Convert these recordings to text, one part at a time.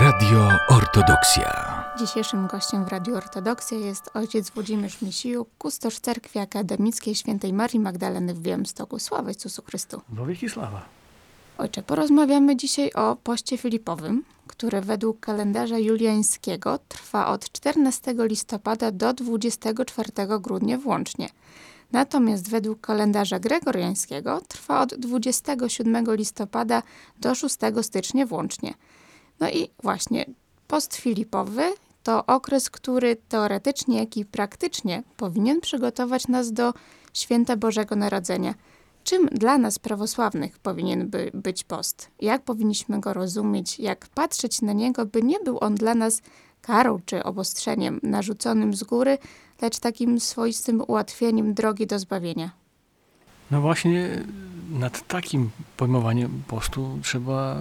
Radio Ortodoksja. Dzisiejszym gościem w Radiu Ortodoksja jest ojciec Włodzimierz Misijuk, kustosz Cerkwi Akademickiej Świętej Marii Magdaleny w Białymstoku. Sława Jezusu Chrystu. Do wieki sława. Ojcze, porozmawiamy dzisiaj o poście filipowym, który według kalendarza juliańskiego trwa od 14 listopada do 24 grudnia włącznie. Natomiast według kalendarza gregoriańskiego trwa od 27 listopada do 6 stycznia włącznie. No i właśnie post filipowy to okres, który teoretycznie, jak i praktycznie powinien przygotować nas do święta Bożego Narodzenia. Czym dla nas prawosławnych powinien by być post? Jak powinniśmy go rozumieć? Jak patrzeć na niego, by nie był on dla nas karą czy obostrzeniem narzuconym z góry, lecz takim swoistym ułatwieniem drogi do zbawienia? No właśnie nad takim pojmowaniem postu trzeba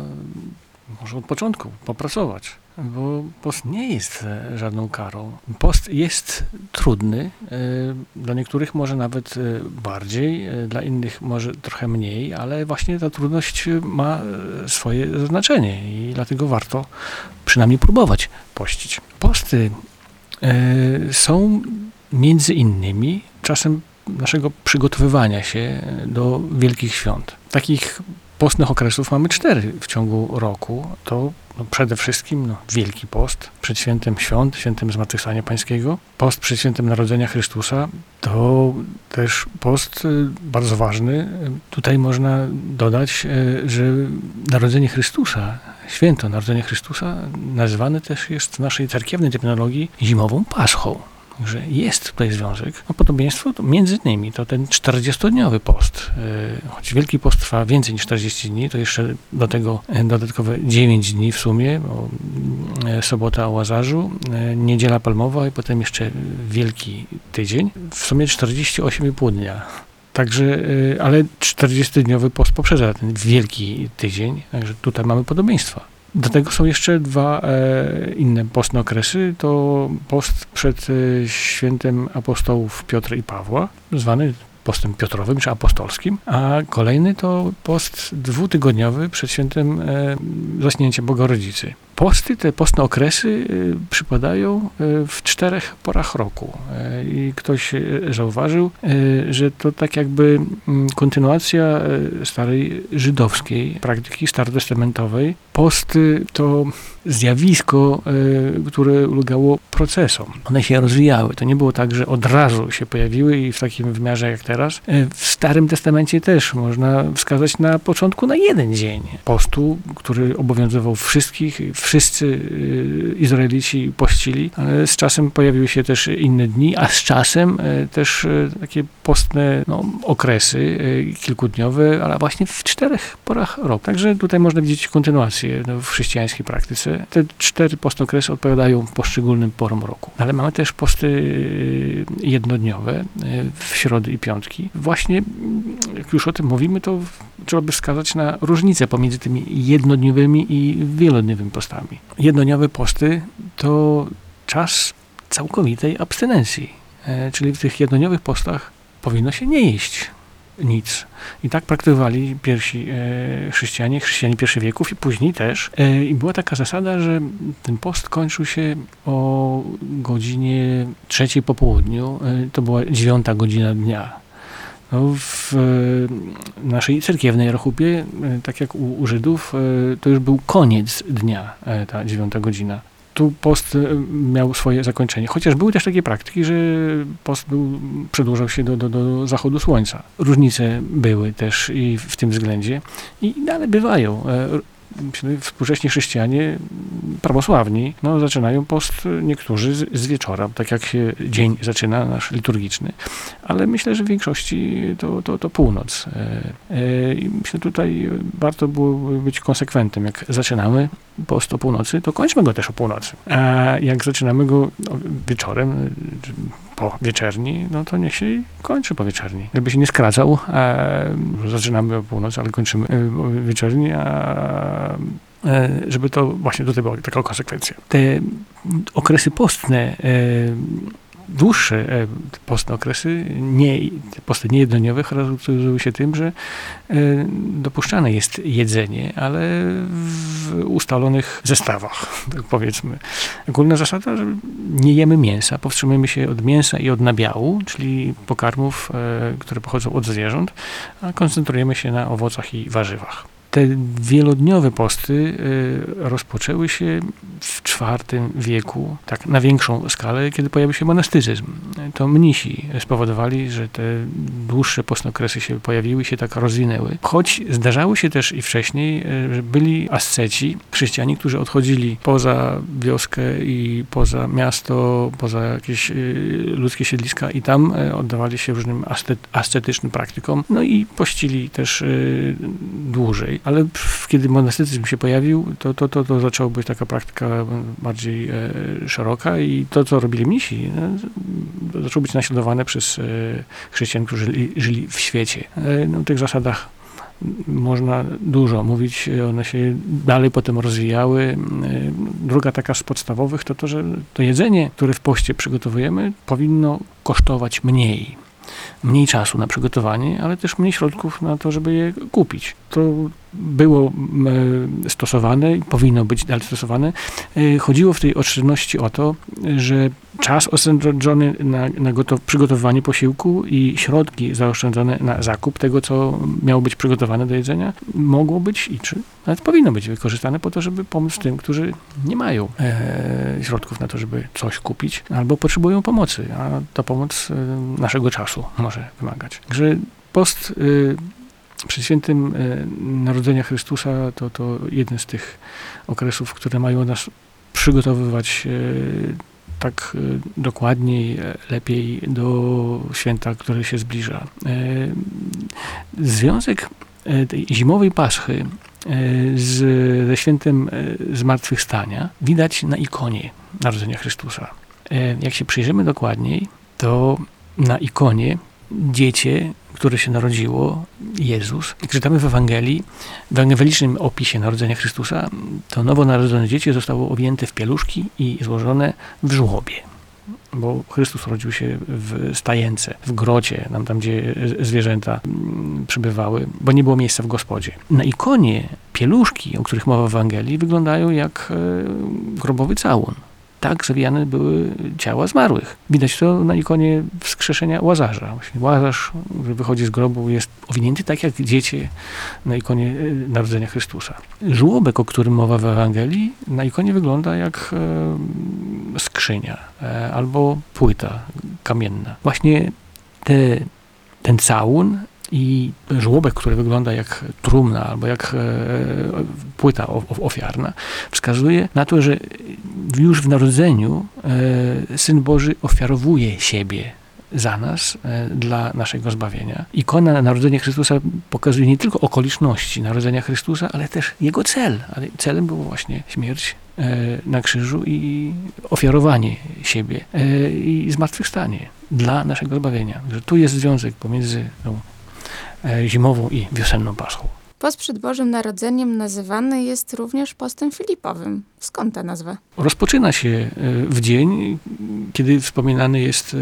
może od początku popracować, bo post nie jest e, żadną karą. Post jest trudny, e, dla niektórych może nawet e, bardziej, dla innych może trochę mniej, ale właśnie ta trudność ma swoje znaczenie i dlatego warto przynajmniej próbować pościć. Posty są między innymi czasem naszego przygotowywania się do wielkich świąt. Takich postnych okresów mamy cztery w ciągu roku. To no, przede wszystkim no, Wielki Post przed świętem świąt, świętem Zmartwychwstania Pańskiego. Post przed świętem Narodzenia Chrystusa to też post y, bardzo ważny. Tutaj można dodać, y, że Narodzenie Chrystusa, święto Narodzenia Chrystusa nazywane też jest w naszej cerkiewnej terminologii zimową Paschą że jest tutaj związek. No, podobieństwo to między innymi to ten 40-dniowy post. E, choć Wielki Post trwa więcej niż 40 dni, to jeszcze do tego e, dodatkowe 9 dni w sumie, bo e, sobota o Łazarzu, niedziela palmowa i potem jeszcze Wielki Tydzień. W sumie 48,5 dnia. Także, ale 40-dniowy post poprzedza ten wielki tydzień, także tutaj mamy podobieństwa. Do tego są jeszcze dwa e, inne postne okresy. To post przed e, świętem apostołów Piotra i Pawła, zwany postem piotrowym czy apostolskim, a kolejny to post dwutygodniowy przed świętem e, zaśnięcia Bogorodzicy. Posty, te postne okresy y, przypadają y, w czterech porach roku. Y, I ktoś zauważył, że to tak jakby mm, kontynuacja starej żydowskiej praktyki starotestamentowej. Posty to zjawisko, które ulegało procesom. One się rozwijały. To nie było tak, że od razu się pojawiły i w takim wymiarze jak teraz. W Starym Testamencie też można wskazać na początku na jeden dzień postu, który obowiązywał wszystkich, wszyscy y, Izraelici pościli, ale z czasem pojawiły się też inne dni, a z czasem y, też y, takie postne no, okresy kilkudniowe, ale właśnie w czterech porach roku. Także tutaj można widzieć kontynuację no, w chrześcijańskiej praktyce. Te cztery postne okresy odpowiadają poszczególnym porom roku. Ale mamy też posty jednodniowe w środy i piątki. Właśnie, jak już o tym mówimy, to trzeba by wskazać na różnicę pomiędzy tymi jednodniowymi i wielodniowymi postami. Jednodniowe posty to czas całkowitej abstynencji, e, czyli w tych jednodniowych postach powinno się nie jeść nic. I tak praktykowali pierwsi e, chrześcijanie, chrześcijanie pierwszych wieków i później też. E, I była taka zasada, że ten post kończył się o godzinie trzeciej po południu. E, to była dziewiąta godzina dnia. W naszej cerkiewnej rachubie, e, tak jak u, u Żydów, e, to już był koniec dnia, e, ta dziewiąta godzina tu post miał swoje zakończenie. Chociaż były też takie praktyki, że post był, przedłużał się do, do, do zachodu słońca. Różnice były też i w tym względzie, i ale bywają współcześni chrześcijanie prawosławni no, zaczynają post niektórzy z, z, wieczora, tak jak się dzień zaczyna, nasz liturgiczny, ale myślę, że w większości to, to, to północ. E, e, I myślę, tutaj warto było być konsekwentnym. Jak zaczynamy post o północy, to kończmy go też o północy. A jak zaczynamy go wieczorem, po wieczerni, no to niech się kończy po wieczerni. Żeby się nie skracał, zaczynamy o północy, ale kończymy e, wieczerni, a e, żeby to właśnie tutaj była taka konsekwencja. Te okresy postne, e, dłuższe e, postne okresy, nie, posty niejednodniowe charakteryzują się tym, że e, dopuszczane jest jedzenie, ale wustalonych zestawach, tak powiedzmy. Ogólna zasada, że nie jemy mięsa, powstrzymujemy się od mięsa i od nabiału, czyli pokarmów, e, które pochodzą od zwierząt, a koncentrujemy się na owocach i warzywach. Te wielodniowe posty y, rozpoczęły się w IV wieku, tak na większą skalę, kiedy pojawił się monastycyzm. To mnisi spowodowali, że te dłuższe postne okresy się pojawiły się tak rozwinęły. Choć zdarzały się też i wcześniej, y, że byli asceci, chrześcijanie, którzy odchodzili poza wioskę i poza miasto, poza jakieś y, ludzkie siedliska i tam oddawali się różnym ascetycznym praktykom, no i pościli też dłużej ale kiedy monastycyzm się pojawił, to, to, to, to zaczęło być taka praktyka bardziej e, szeroka i to, co robili mnisi, e, zaczęło być naśladowane przez e, chrześcijan, którzy żyli, żyli w świecie. E, no, tych zasadach można dużo mówić, one się dalej potem rozwijały. E, druga taka z podstawowych to to, że to jedzenie, które w poście przygotowujemy, powinno kosztować mniej mniej czasu na przygotowanie, ale też mniej środków na to, żeby je kupić. To było e, stosowane i powinno być dalej stosowane. E, chodziło w tej oszczędności o to, że czas oszczędzony na, na gotow- przygotowywanie posiłku i środki zaoszczędzone na zakup tego, co miało być przygotowane do jedzenia, mogło być i czy nawet powinno być wykorzystane po to, żeby pomóc tym, którzy nie mają e, środków na to, żeby coś kupić albo potrzebują pomocy, a ta pomoc e, naszego czasu może wymagać. Także post e, przed świętym e, Narodzenia Chrystusa to, to jeden z tych okresów, które mają nas przygotowywać e, tak e, dokładniej, e, lepiej do święta, które się zbliża. E, Związek e, tej zimowej paschy z, ze świętem zmartwychwstania widać na ikonie Narodzenia Chrystusa. Jak się przyjrzymy dokładniej, to na ikonie dziecię, które się narodziło, Jezus. Jak czytamy w Ewangelii, w ewangelicznym opisie Narodzenia Chrystusa, to nowonarodzone dziecię zostało owinięte w pieluszki i złożone w żłobie. Bo Chrystus rodził się w stajence, w grocie, tam, tam gdzie zwierzęta mm, przybywały, bo nie było miejsca w gospodzie. Na ikonie pieluszki, o których mowa w Ewangelii, wyglądają jak e, grobowy całun tak zawijane były ciała zmarłych. Widać to na ikonie wskrzeszenia Łazarza. Właśnie Łazarz, wychodzi z grobu, jest owinięty tak jak dziecię na ikonie e, Narodzenia Chrystusa. Żłobek, o którym mowa w Ewangelii, na ikonie wygląda jak e, skrzynia e, albo płyta kamienna. Właśnie te, ten całun i żłobek, który wygląda jak trumna albo jak e, płyta ofiarna, wskazuje na to, że już w narodzeniu e, Syn Boży ofiarowuje siebie za nas, e, dla naszego zbawienia. Ikona Narodzenia Chrystusa pokazuje nie tylko okoliczności Narodzenia Chrystusa, ale też Jego cel. Ale celem było właśnie śmierć na krzyżu i ofiarowanie siebie i zmartwychwstanie dla naszego zbawienia. Że tu jest związek pomiędzy tą zimową i wiosenną Paschą. Post przed Bożym Narodzeniem nazywany jest również postem filipowym. Skąd ta nazwa? Rozpoczyna się e, w dzień, kiedy wspominany jest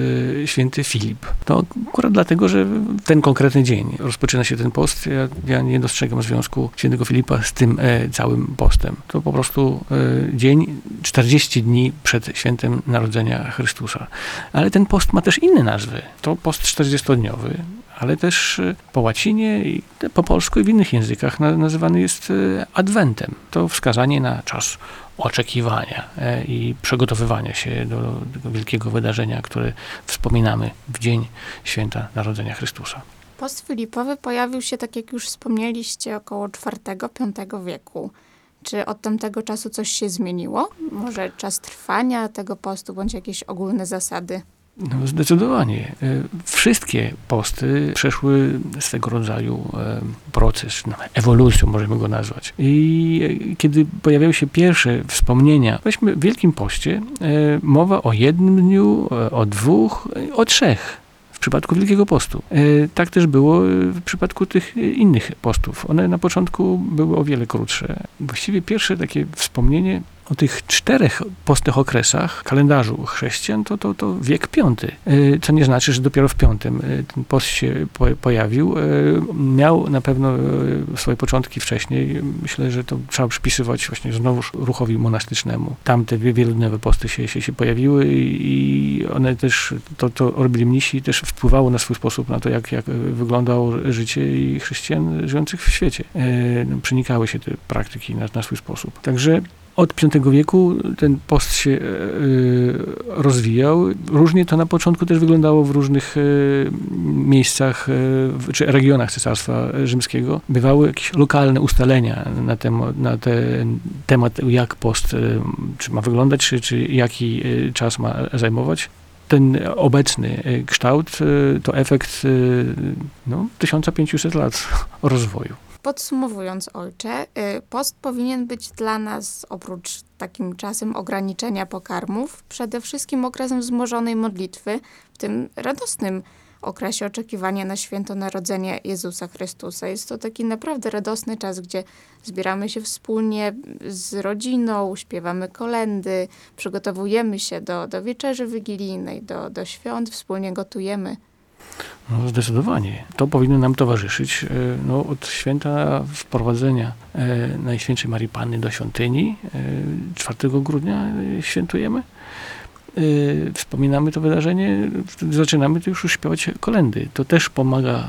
e, święty Filip. To akurat dlatego, że ten konkretny dzień rozpoczyna się ten post. Ja, ja nie dostrzegam związku świętego Filipa z tym e, całym postem. To po prostu e, dzień 40 dni przed świętem Narodzenia Chrystusa. Ale ten post ma też inne nazwy. To post 40-dniowy, ale też e, po łacinie i po polsku i w innych językach na- nazywany jest e, adwentem. To wskazanie na czas oczekiwania e, i przygotowywania się do tego wielkiego wydarzenia, które wspominamy w dzień święta Narodzenia Chrystusa. Post filipowy pojawił się, tak jak już wspomnieliście, około IV-V wieku. Czy od tamtego czasu coś się zmieniło? Może czas trwania tego postu, bądź jakieś ogólne zasady? No, zdecydowanie. E, Wszystkie posty przeszły swego rodzaju e, proces, no, ewolucją możemy go nazwać. I e, kiedy pojawiały się pierwsze wspomnienia, weźmy w Wielkim Poście, mowa o jednym dniu, o dwóch, o trzech. W przypadku Wielkiego Postu. Tak też było w przypadku tych innych postów. One na początku były o wiele krótsze. Właściwie pierwsze takie wspomnienie o tych czterech postnych okresach kalendarzu chrześcijan, to, to, to wiek piąty. Y, Co nie znaczy, że dopiero w piątym y, ten post się po, pojawił. Y, Miał na pewno swoje początki wcześniej. Myślę, że to trzeba przypisywać właśnie znowuż ruchowi monastycznemu. Tam te wie- wielodniowe posty się, się, się pojawiły i one też, to, to robili mnisi, też wpływało na swój sposób na to, jak, jak wyglądało życie i chrześcijan żyjących w świecie. E, no, przenikały się te praktyki na, na swój sposób. Także od V wieku ten post się e, rozwijał. Różnie to na początku też wyglądało w różnych e, miejscach e, czy regionach Cesarstwa Rzymskiego. Bywały jakieś lokalne ustalenia na, temat, na ten temat, jak post e, czy ma wyglądać, czy, czy jaki e, czas ma zajmować. Ten obecny e, kształt e, to efekt e, no, 1500 lat rozwoju. Podsumowując, ojcze, y, post powinien być dla nas oprócz takim czasem ograniczenia pokarmów, przede wszystkim okresem wzmożonej modlitwy, w tym radosnym okresie oczekiwania na święto Narodzenia Jezusa Chrystusa. Jest to taki naprawdę radosny czas, gdzie zbieramy się wspólnie z rodziną, śpiewamy kolendy, przygotowujemy się do, do wieczerzy wigilijnej, do, do świąt, wspólnie gotujemy. No, zdecydowanie. To powinno nam towarzyszyć e, no, od święta wprowadzenia e, Najświętszej Marii Panny do świątyni. E, 4 grudnia e, świętujemy. E, Wspominamy to wydarzenie, zaczynamy to już śpiewać kolendy. To też pomaga e,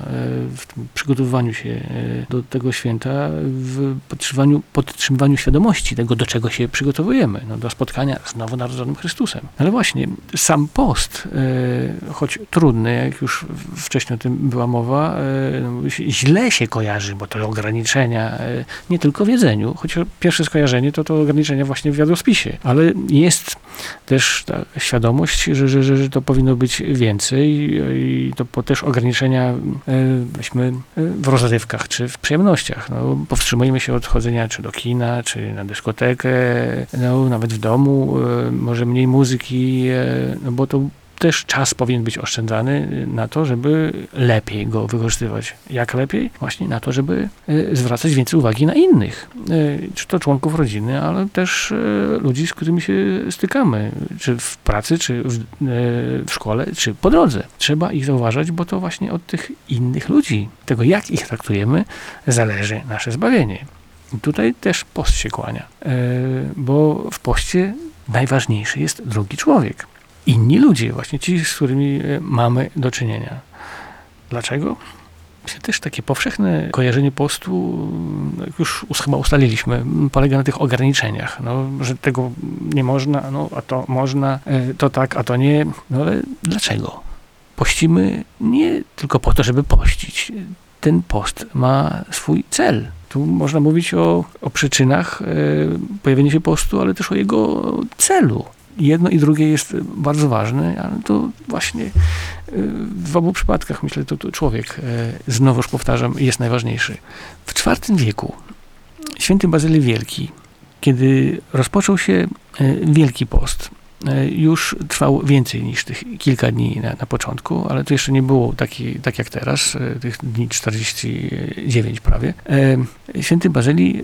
w przygotowywaniu się e, do tego święta, w podtrzymywaniu, podtrzymywaniu świadomości tego, do czego się przygotowujemy, no, do spotkania z nowonarodzonym Chrystusem. Ale właśnie sam post, e, choć trudny, jak już wcześniej o tym była mowa, źle się kojarzy, bo to ograniczenia nie tylko w jedzeniu, choć pierwsze skojarzenie to to ograniczenia właśnie w jadłospisie, ale jest też ta świadomość, że, że, że, że to powinno być więcej i to po też ograniczenia e, weźmy e, w rozrywkach czy w przyjemnościach. No, powstrzymujemy się od chodzenia czy do kina, czy na dyskotekę, no, nawet w domu, e, może mniej muzyki, no bo to też czas powinien być oszczędzany na to, żeby lepiej go wykorzystywać. Jak lepiej? Właśnie na to, żeby e, zwracać więcej uwagi na innych. E, Czy to członków rodziny, ale też ludzi, z którymi się stykamy. Czy w pracy, czy w, w szkole, czy po drodze. Trzeba ich zauważać, bo to właśnie od tych innych ludzi, tego jak ich traktujemy, zależy nasze zbawienie. I tutaj też post się kłania, bo w poście najważniejszy jest drugi człowiek inni ludzie, właśnie ci, z którymi e, mamy do czynienia. Dlaczego? Myślę, Też takie powszechne kojarzenie postu, jak już chyba ustaliliśmy, polega na tych ograniczeniach, no, że tego nie można, no, a to można, e, to tak, a to nie. No ale dlaczego? Pościmy nie tylko po to, żeby pościć. Ten post ma swój cel. Tu można mówić o, o przyczynach e, pojawienia się postu, ale też o jego celu jedno i drugie jest bardzo ważne, ale to właśnie y, w obu przypadkach myślę, to, to człowiek, y, znowuż powtarzam, jest najważniejszy. W IV wieku święty Bazyli Wielki, kiedy rozpoczął się y, Wielki Post, już trwał więcej niż tych kilka dni na, na początku, ale to jeszcze nie było taki, tak jak teraz, y, tych dni 49 prawie. Y, Święty Bazyli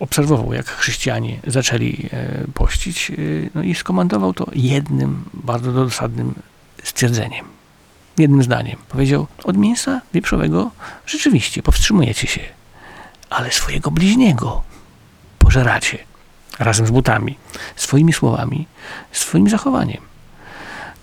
obserwował, jak chrześcijanie zaczęli e, pościć, e, no i skomandował to jednym bardzo dosadnym stwierdzeniem. Jednym zdaniem. Powiedział, od mięsa wieprzowego rzeczywiście powstrzymujecie się, ale swojego bliźniego pożeracie razem z butami, swoimi słowami, swoim zachowaniem.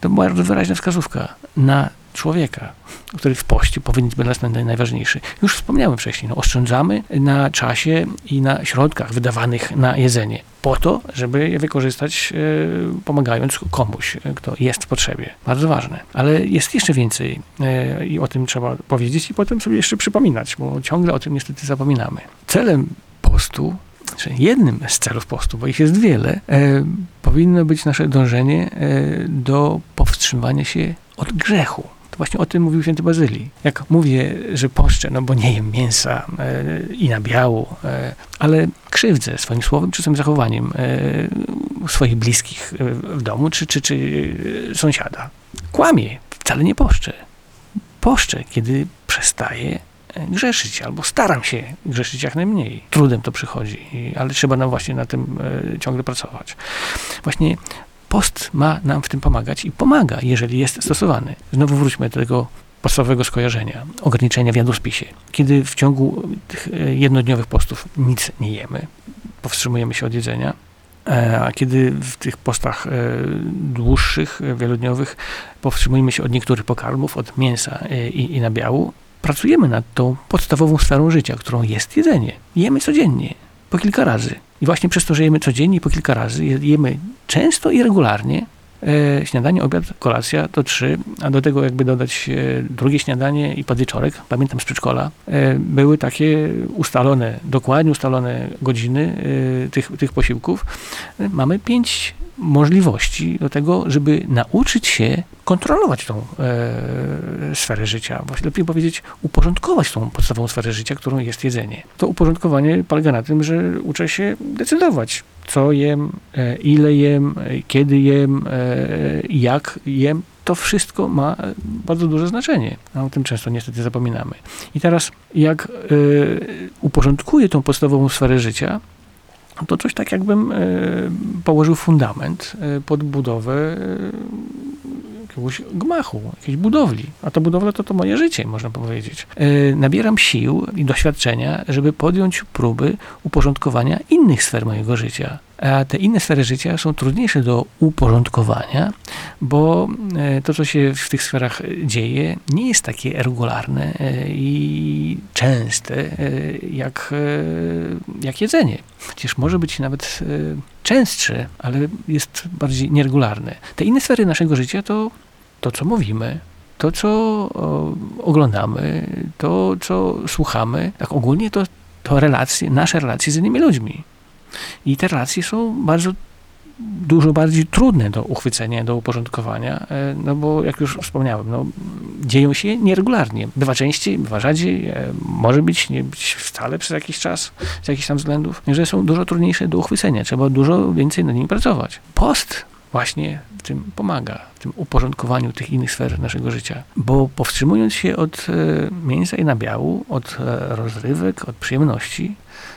To bardzo wyraźna wskazówka na człowieka, który w poście powinien być dla nas naj- najważniejszy. Już wspomniałem wcześniej, no, oszczędzamy na czasie i na środkach wydawanych na jedzenie, po to, żeby je wykorzystać e, pomagając komuś, e, kto jest w potrzebie. Bardzo ważne. Ale jest jeszcze więcej e, i o tym trzeba powiedzieć i potem sobie jeszcze przypominać, bo ciągle o tym niestety zapominamy. Celem postu czy jednym z celów postu, bo ich jest wiele, e, powinno być nasze dążenie e, do powstrzymywania się od grzechu. To właśnie o tym mówił święty Bazylii. Jak mówię, że poszczę, no bo nie jem mięsa e, i nabiału, e, ale krzywdzę swoim słowem czy swoim zachowaniem e, swoich bliskich e, w domu czy, czy, czy e, sąsiada. Kłamie, wcale nie poszczę. Poszczę, kiedy przestaję grzeszyć, albo staram się grzeszyć jak najmniej. Trudem to przychodzi, ale trzeba nam właśnie na tym e, ciągle pracować. Właśnie post ma nam w tym pomagać i pomaga, jeżeli jest stosowany. Znowu wróćmy do tego podstawowego skojarzenia, ograniczenia w jadłospisie. Kiedy w ciągu tych e, jednodniowych postów nic nie jemy, powstrzymujemy się od jedzenia, e, a kiedy w tych postach e, dłuższych, e, wielodniowych powstrzymujemy się od niektórych pokarmów, od mięsa e, i, i nabiału, pracujemy nad tą podstawową sferą życia, którą jest jedzenie. Jemy codziennie, po kilka razy. I właśnie przez to, że jemy codziennie po kilka razy, je- jemy często i regularnie, e, śniadanie, obiad, kolacja to trzy, a do tego jakby dodać e, drugie śniadanie i podwieczorek, pamiętam z przedszkola, e, były takie ustalone, dokładnie ustalone godziny e, tych, tych posiłków. E, Mamy pięć możliwości do tego, żeby nauczyć się kontrolować tą e, sferę życia, właśnie lepiej powiedzieć, uporządkować tą podstawową sferę życia, którą jest jedzenie. To uporządkowanie polega na tym, że uczę się decydować, co jem, e, ile jem, e, kiedy jem, e, jak jem. To wszystko ma e, bardzo duże znaczenie. A o tym często niestety zapominamy. I teraz, jak uporządkuję tą podstawową sferę życia, to coś tak jakbym e, położył fundament e, pod budowę e, jakiegoś gmachu, jakiejś budowli. A ta budowla to to moje życie, można powiedzieć. E, nabieram sił i doświadczenia, żeby podjąć próby uporządkowania innych sfer mojego życia. A te inne sfery życia są trudniejsze do uporządkowania, bo e, to, co się w tych sferach dzieje, nie jest takie regularne e, i częste jak, jak jedzenie. Przecież może być nawet częstsze, ale jest bardziej nieregularne. Te inne sfery naszego życia to to, co mówimy, to, co oglądamy, to, co słuchamy. Tak ogólnie to, to relacje, nasze relacje z innymi ludźmi. I te relacje są bardzo dużo bardziej trudne do uchwycenia, do uporządkowania, e, no bo jak już wspomniałem, no, dzieją się nieregularnie. Bywa częściej, bywa rzadziej, e, może być, nie być wcale przez jakiś czas, z jakichś tam względów, że są dużo trudniejsze do uchwycenia. Trzeba dużo więcej nad nimi pracować. Post właśnie w tym pomaga, w tym uporządkowaniu tych innych sfer naszego życia. Bo powstrzymując się od e, mięsa i nabiału, od e, rozrywek, od przyjemności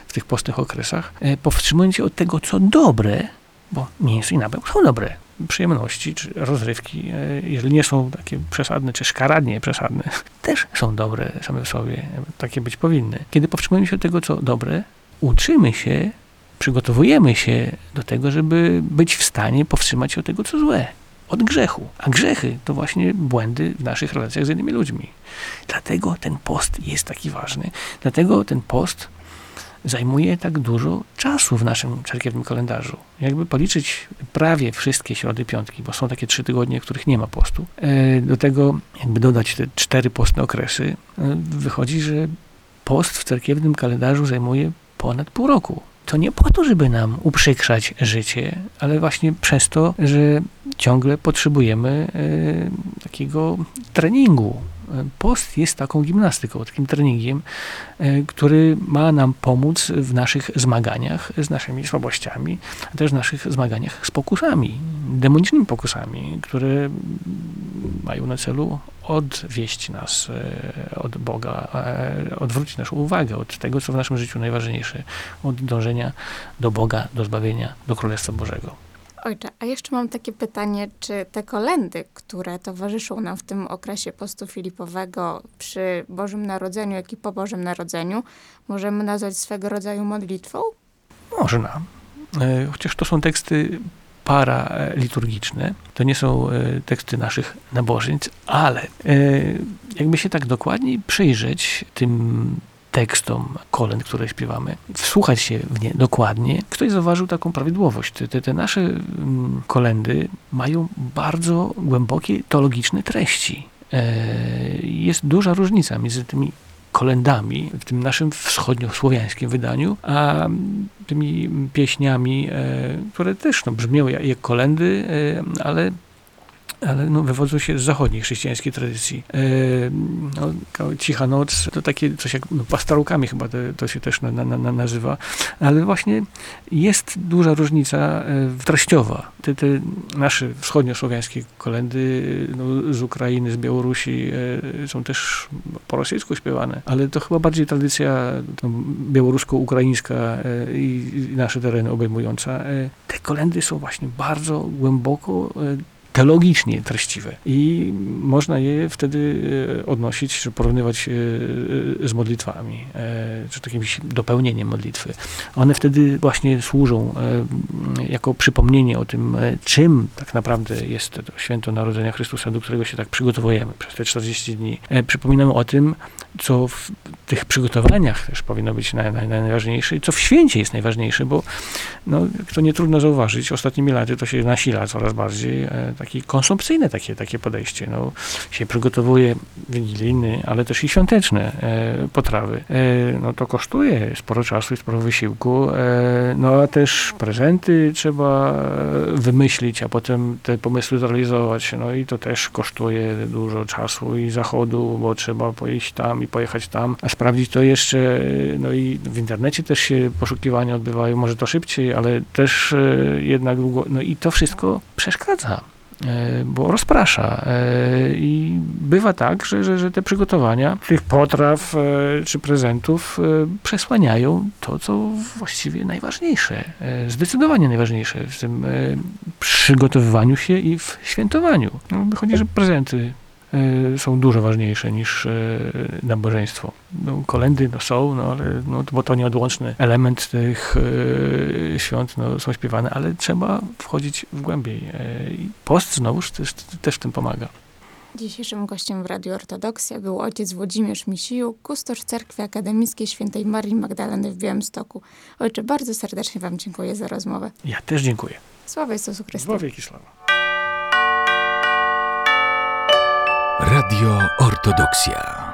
w tych postnych okresach, e, powstrzymując się od tego, co dobre, bo mięso i nabiał są dobre. Przyjemności czy rozrywki, jeżeli nie są takie przesadne, czy szkaradnie przesadne, też są dobre same w sobie. Takie być powinny. Kiedy powstrzymujemy się od tego, co dobre, uczymy się przygotowujemy się do tego, żeby być w stanie powstrzymać się od tego, co złe, od grzechu. A grzechy to właśnie błędy w naszych relacjach z innymi ludźmi. Dlatego ten post jest taki ważny. Dlatego ten post zajmuje tak dużo czasu w naszym cerkiewnym kalendarzu. Jakby policzyć prawie wszystkie środy piątki, bo są takie trzy tygodnie, w których nie ma postu. e, Do tego jakby dodać te cztery postne okresy, e, wychodzi, że post w cerkiewnym kalendarzu zajmuje ponad pół roku. To nie po to, żeby nam uprzykrzać życie, ale właśnie przez to, że ciągle potrzebujemy e, takiego treningu. Post jest taką gimnastyką, takim treningiem, e, który ma nam pomóc w naszych zmaganiach z naszymi słabościami, a też w naszych zmaganiach z pokusami, demonicznymi pokusami, które mają na celu odwieść nas e, od Boga, odwrócić naszą uwagę od tego, co w naszym życiu najważniejsze, od dążenia do Boga, do zbawienia, do Królestwa Bożego. Ojcze, a jeszcze mam takie pytanie, czy te kolendy, które towarzyszą nam w tym okresie postu filipowego przy Bożym Narodzeniu, jak i po Bożym Narodzeniu, możemy nazwać swego rodzaju modlitwą? Można. E, Chociaż to są teksty paraliturgiczne, to nie są e, teksty naszych nabożeństw, ale e, jakby się tak dokładniej przyjrzeć tym tekstom kolęd, które śpiewamy, wsłuchać się w nie dokładnie, ktoś zauważył taką prawidłowość. Te, te, te nasze mm, kolendy mają bardzo głębokie teologiczne treści. E, Jest duża różnica między tymi kolendami w tym naszym wschodniosłowiańskim wydaniu, a tymi pieśniami, e, które też no, brzmią jak, kolendy, e, ale ale no, wywodzą się z zachodniej chrześcijańskiej tradycji. E, no, cicha noc to takie coś jak no, pastorałkami chyba to, to się też na, na, na, nazywa, ale właśnie jest duża różnica e, treściowa. Te, te nasze wschodniosłowiańskie kolendy no, z Ukrainy, z Białorusi e, są też po rosyjsku śpiewane, ale to chyba bardziej tradycja no, białorusko-ukraińska e, i, i nasze tereny obejmująca. E, te kolendy są właśnie bardzo głęboko e, teologicznie treściwe i można je wtedy e, odnosić, czy porównywać e, e, z modlitwami, czy jakimś dopełnieniem modlitwy. One wtedy właśnie służą jako przypomnienie o tym, czym tak naprawdę jest to święto Narodzenia Chrystusa, do którego się tak przygotowujemy przez te 40 dni. Przypominamy o tym, co w tych przygotowaniach też powinno być naj, naj, najważniejsze i co w święcie jest najważniejsze, bo no, to nie trudno zauważyć, ostatnimi laty to się nasila coraz bardziej e, takie konsumpcyjne takie, takie podejście. No, się przygotowuje wigilijny, ale też i świąteczne e, potrawy. E, no to kosztuje sporo czasu i sporo wysiłku, e, no a też prezenty trzeba e, wymyślić, a potem te pomysły zrealizować, no i to też kosztuje dużo czasu i zachodu, bo trzeba pojeść tam i pojechać tam, a sprawdzić to jeszcze, no i w internecie też się poszukiwania odbywają, może to szybciej, ale też e, jednak długo, no i to wszystko przeszkadza e, bo rozprasza. e, I bywa tak, że, że, że te przygotowania tych potraw czy prezentów przesłaniają to, co właściwie najważniejsze, zdecydowanie najważniejsze w tym przygotowywaniu się i w świętowaniu. No, wychodzi, że prezenty są dużo ważniejsze niż e, nabożeństwo. No, kolendy no, są, no, ale, no, bo to nieodłączny element tych e, świąt no, są śpiewane, ale trzeba wchodzić w głębiej. I post znowuż też, też w tym pomaga. Dzisiejszym gościem w Radiu Ortodoksja był ojciec Włodzimierz Misiu, kustosz Cerkwi Akademickiej Świętej Marii Magdaleny w Białymstoku. Ojcze, bardzo serdecznie Wam dziękuję za rozmowę. Ja też dziękuję. Sława Jezusu Chrystu. Sława wieki sława. Radio Ortodoksja.